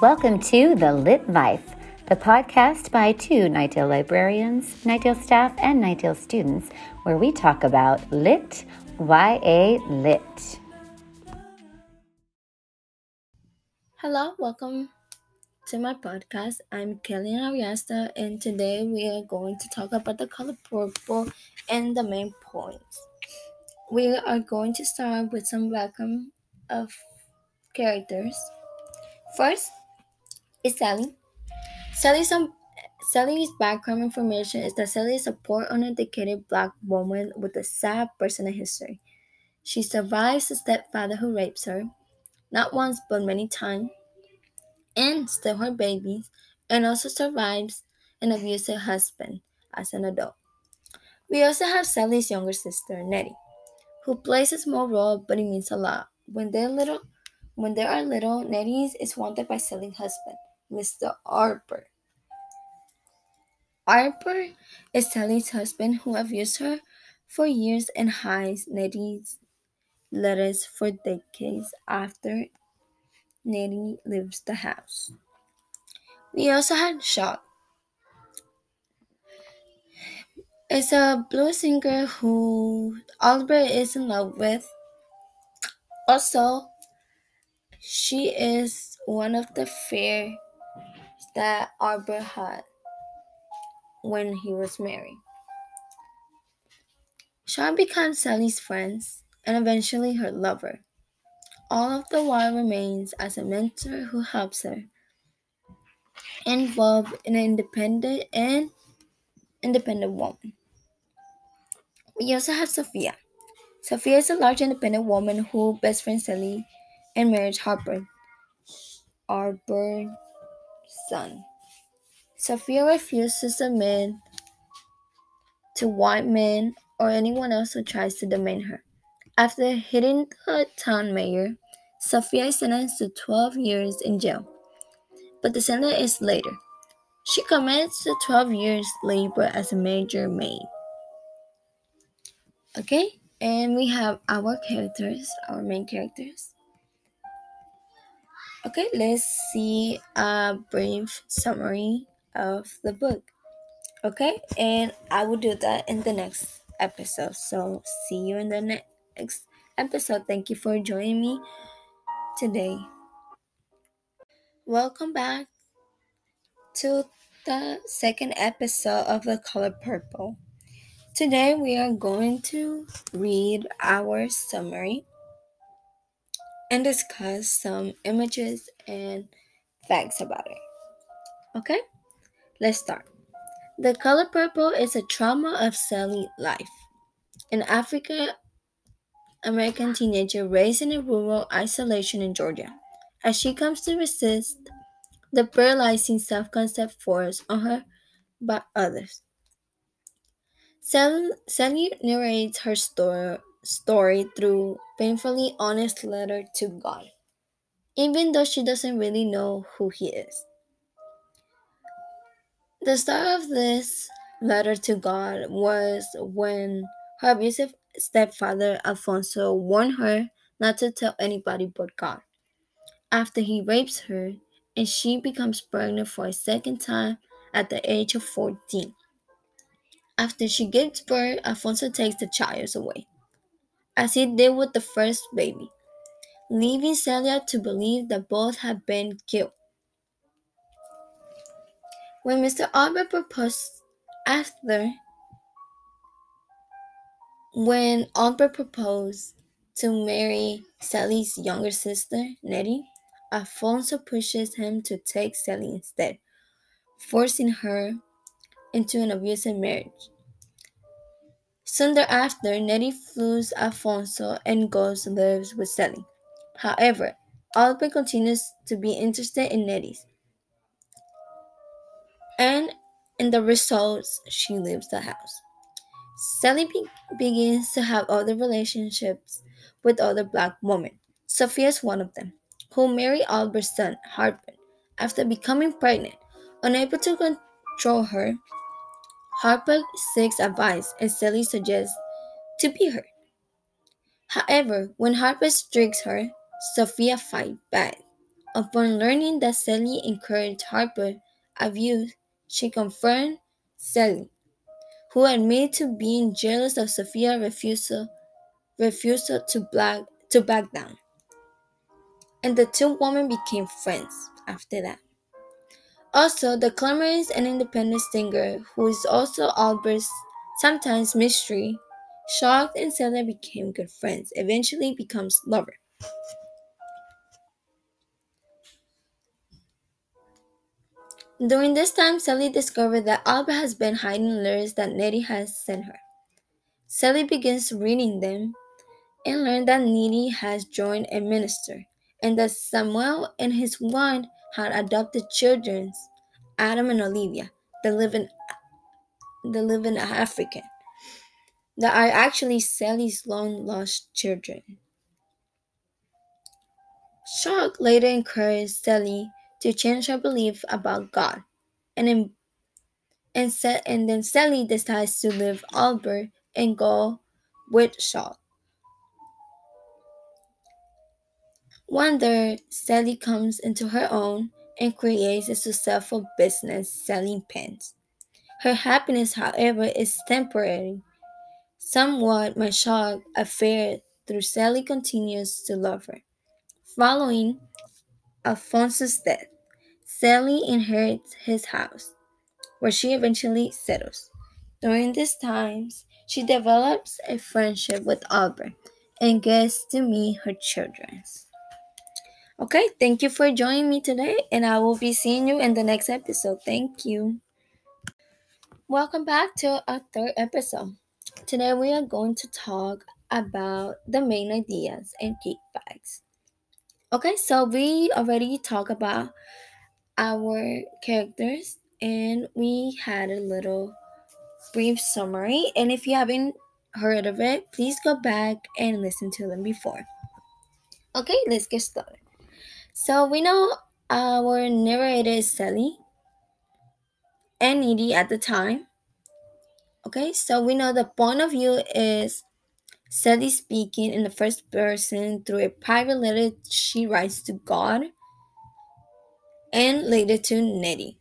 Welcome to The Lit Life, the podcast by two Knightdale librarians, Knightdale staff, and Knightdale students, where we talk about lit, YA lit. Hello, welcome to my podcast. I'm Kelin Ariasta, and today we are going to talk about the color purple and the main points. We are going to start with some welcome of uh, characters. First is Sally. Sally's, um, Sally's background information is that Sally is a poor, uneducated black woman with a sad personal history. She survives a stepfather who rapes her, not once but many times, and steals her babies, and also survives an abusive husband as an adult. We also have Sally's younger sister, Nettie, who plays a small role but it means a lot. When they're little when they are little, Nettie is wanted by Sally's husband, Mr. Arbor. Arbor is Sally's husband who abused her for years and hides Nettie's letters for decades after Nettie leaves the house. We also had Shug. It's a blues singer who Albert is in love with. Also, she is one of the fears that Arbor had when he was married. Sean becomes Sally's friends and eventually her lover. All of the while remains as a mentor who helps her involved in an independent and independent woman. We also have Sofia. Sofia is a large independent woman who best friend Sally and married Harper, Arbor's son. Sofia refused to submit to white men or anyone else who tries to domain her. After hitting the town mayor, Sofia is sentenced to 12 years in jail, but the sentence is later. She commits to 12 years labor as a major maid. Okay, and we have our characters, our main characters. Okay, let's see a brief summary of the book. Okay, and I will do that in the next episode. So, see you in the next episode. Thank you for joining me today. Welcome back to the second episode of The Color Purple. Today, we are going to read our summary and discuss some images and facts about it. Okay, let's start. The color purple is a trauma of Sally life. An African American teenager raised in a rural isolation in Georgia, as she comes to resist the paralyzing self concept forced on her by others. Sally, Sally narrates her story, story through painfully honest letter to God, even though she doesn't really know who He is. The start of this letter to God was when her abusive stepfather Alfonso warned her not to tell anybody but God. After he rapes her, and she becomes pregnant for a second time at the age of 14. After she gives birth, Alfonso takes the child away as he did with the first baby, leaving Celia to believe that both had been killed. When Mr. Albert proposed after when Albert proposed to marry Sally's younger sister, Nettie, Alfonso pushes him to take Sally instead, forcing her into an abusive marriage. Soon thereafter, Nettie flees Alfonso and goes to live with Sally. However, Albert continues to be interested in Nettie's, And in the results, she leaves the house. Sally be- begins to have other relationships with other black women. Sofia is one of them, who married Albert's son, Harper, after becoming pregnant. Unable to control her, Harper seeks advice and Sally suggests to be her. However, when Harper strikes her, Sofia fights back, Upon learning that Sally encouraged Harper abuse, she confronts Sally, who admitted to being jealous of Sofia's refusal, refusal to, black, to back down. And the two women became friends after that. Also, the glamorous and independent singer, who is also Albert's sometimes mystery, shocked and Sally became good friends, eventually becomes lover. During this time, Sally discovered that Albert has been hiding letters that Nettie has sent her. Sally begins reading them and learns that Nettie has joined a minister and that Samuel and his wife had adopted children, Adam and Olivia, that live in that live in Africa, that are actually Sally's long lost children. Shug later encouraged Sally to change her belief about God, and in, and, and then Sally decides to leave Albert and go with Shug. One day, Sally comes into her own and creates a successful business selling pens. Her happiness, however, is temporary. Somewhat my affair through Sally continues to love her. Following Alphonse's death, Sally inherits his house, where she eventually settles. During these times, she develops a friendship with Albert and gets to meet her children. Okay, thank you for joining me today, and I will be seeing you in the next episode. Thank you. Welcome back to our third episode. Today we are going to talk about the main ideas and kickbacks. Okay, so we already talked about our characters and we had a little brief summary. And if you haven't heard of it, please go back and listen to them before. Okay, let's get started. So we know our narrator is Sally and Edie at the time. Okay, so we know the point of view is Sally speaking in the first person through a private letter she writes to God and later to Nettie.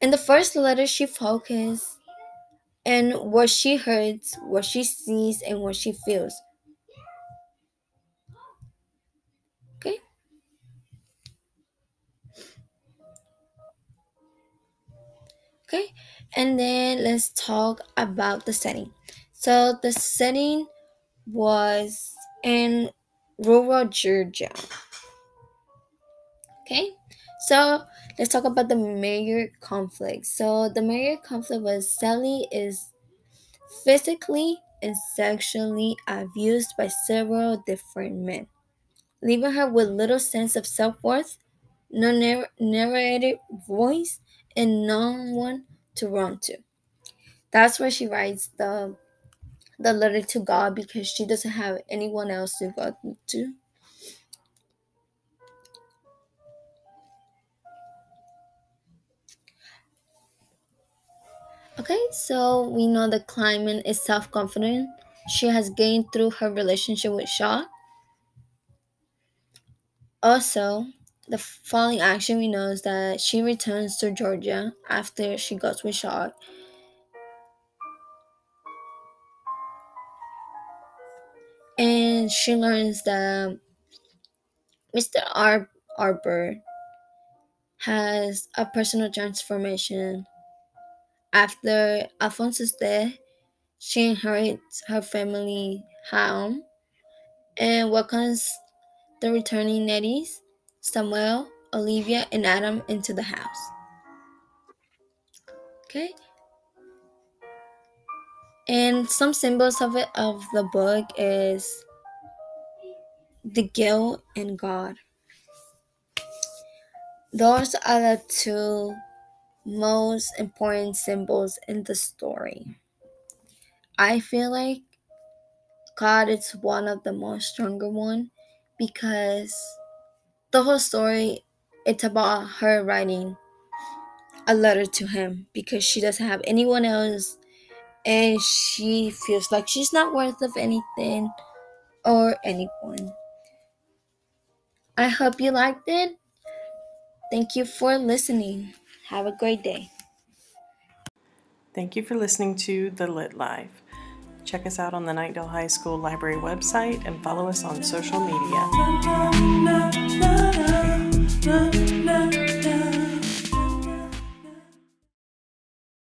In the first letter, she focuses on what she hears, what she sees, and what she feels. Okay, and then let's talk about the setting. So the setting was in rural Georgia. Okay, so let's talk about the major conflict. So the major conflict was Sally is physically and sexually abused by several different men, leaving her with little sense of self worth, no narrated voice, and no one to run to. That's where she writes the the letter to God because she doesn't have anyone else to go to. Okay, so we know that Kleiman is self confident. She has gained through her relationship with Shaw. Also, the following action we know is that she returns to Georgia after she goes with Shaw. And she learns that Mr. Ar- Arbor has a personal transformation. After Alphonse's death, she inherits her family home and welcomes the returning Netties Samuel, Olivia, and Adam into the house. Okay. And some symbols of it of the book is the guilt and God. Those are the two most important symbols in the story. I feel like God is one of the most stronger one because the whole story it's about her writing a letter to him because she doesn't have anyone else and she feels like she's not worth of anything or anyone I hope you liked it. Thank you for listening. Have a great day. Thank you for listening to The Lit Life. Check us out on the Knightdale High School Library website and follow us on social media.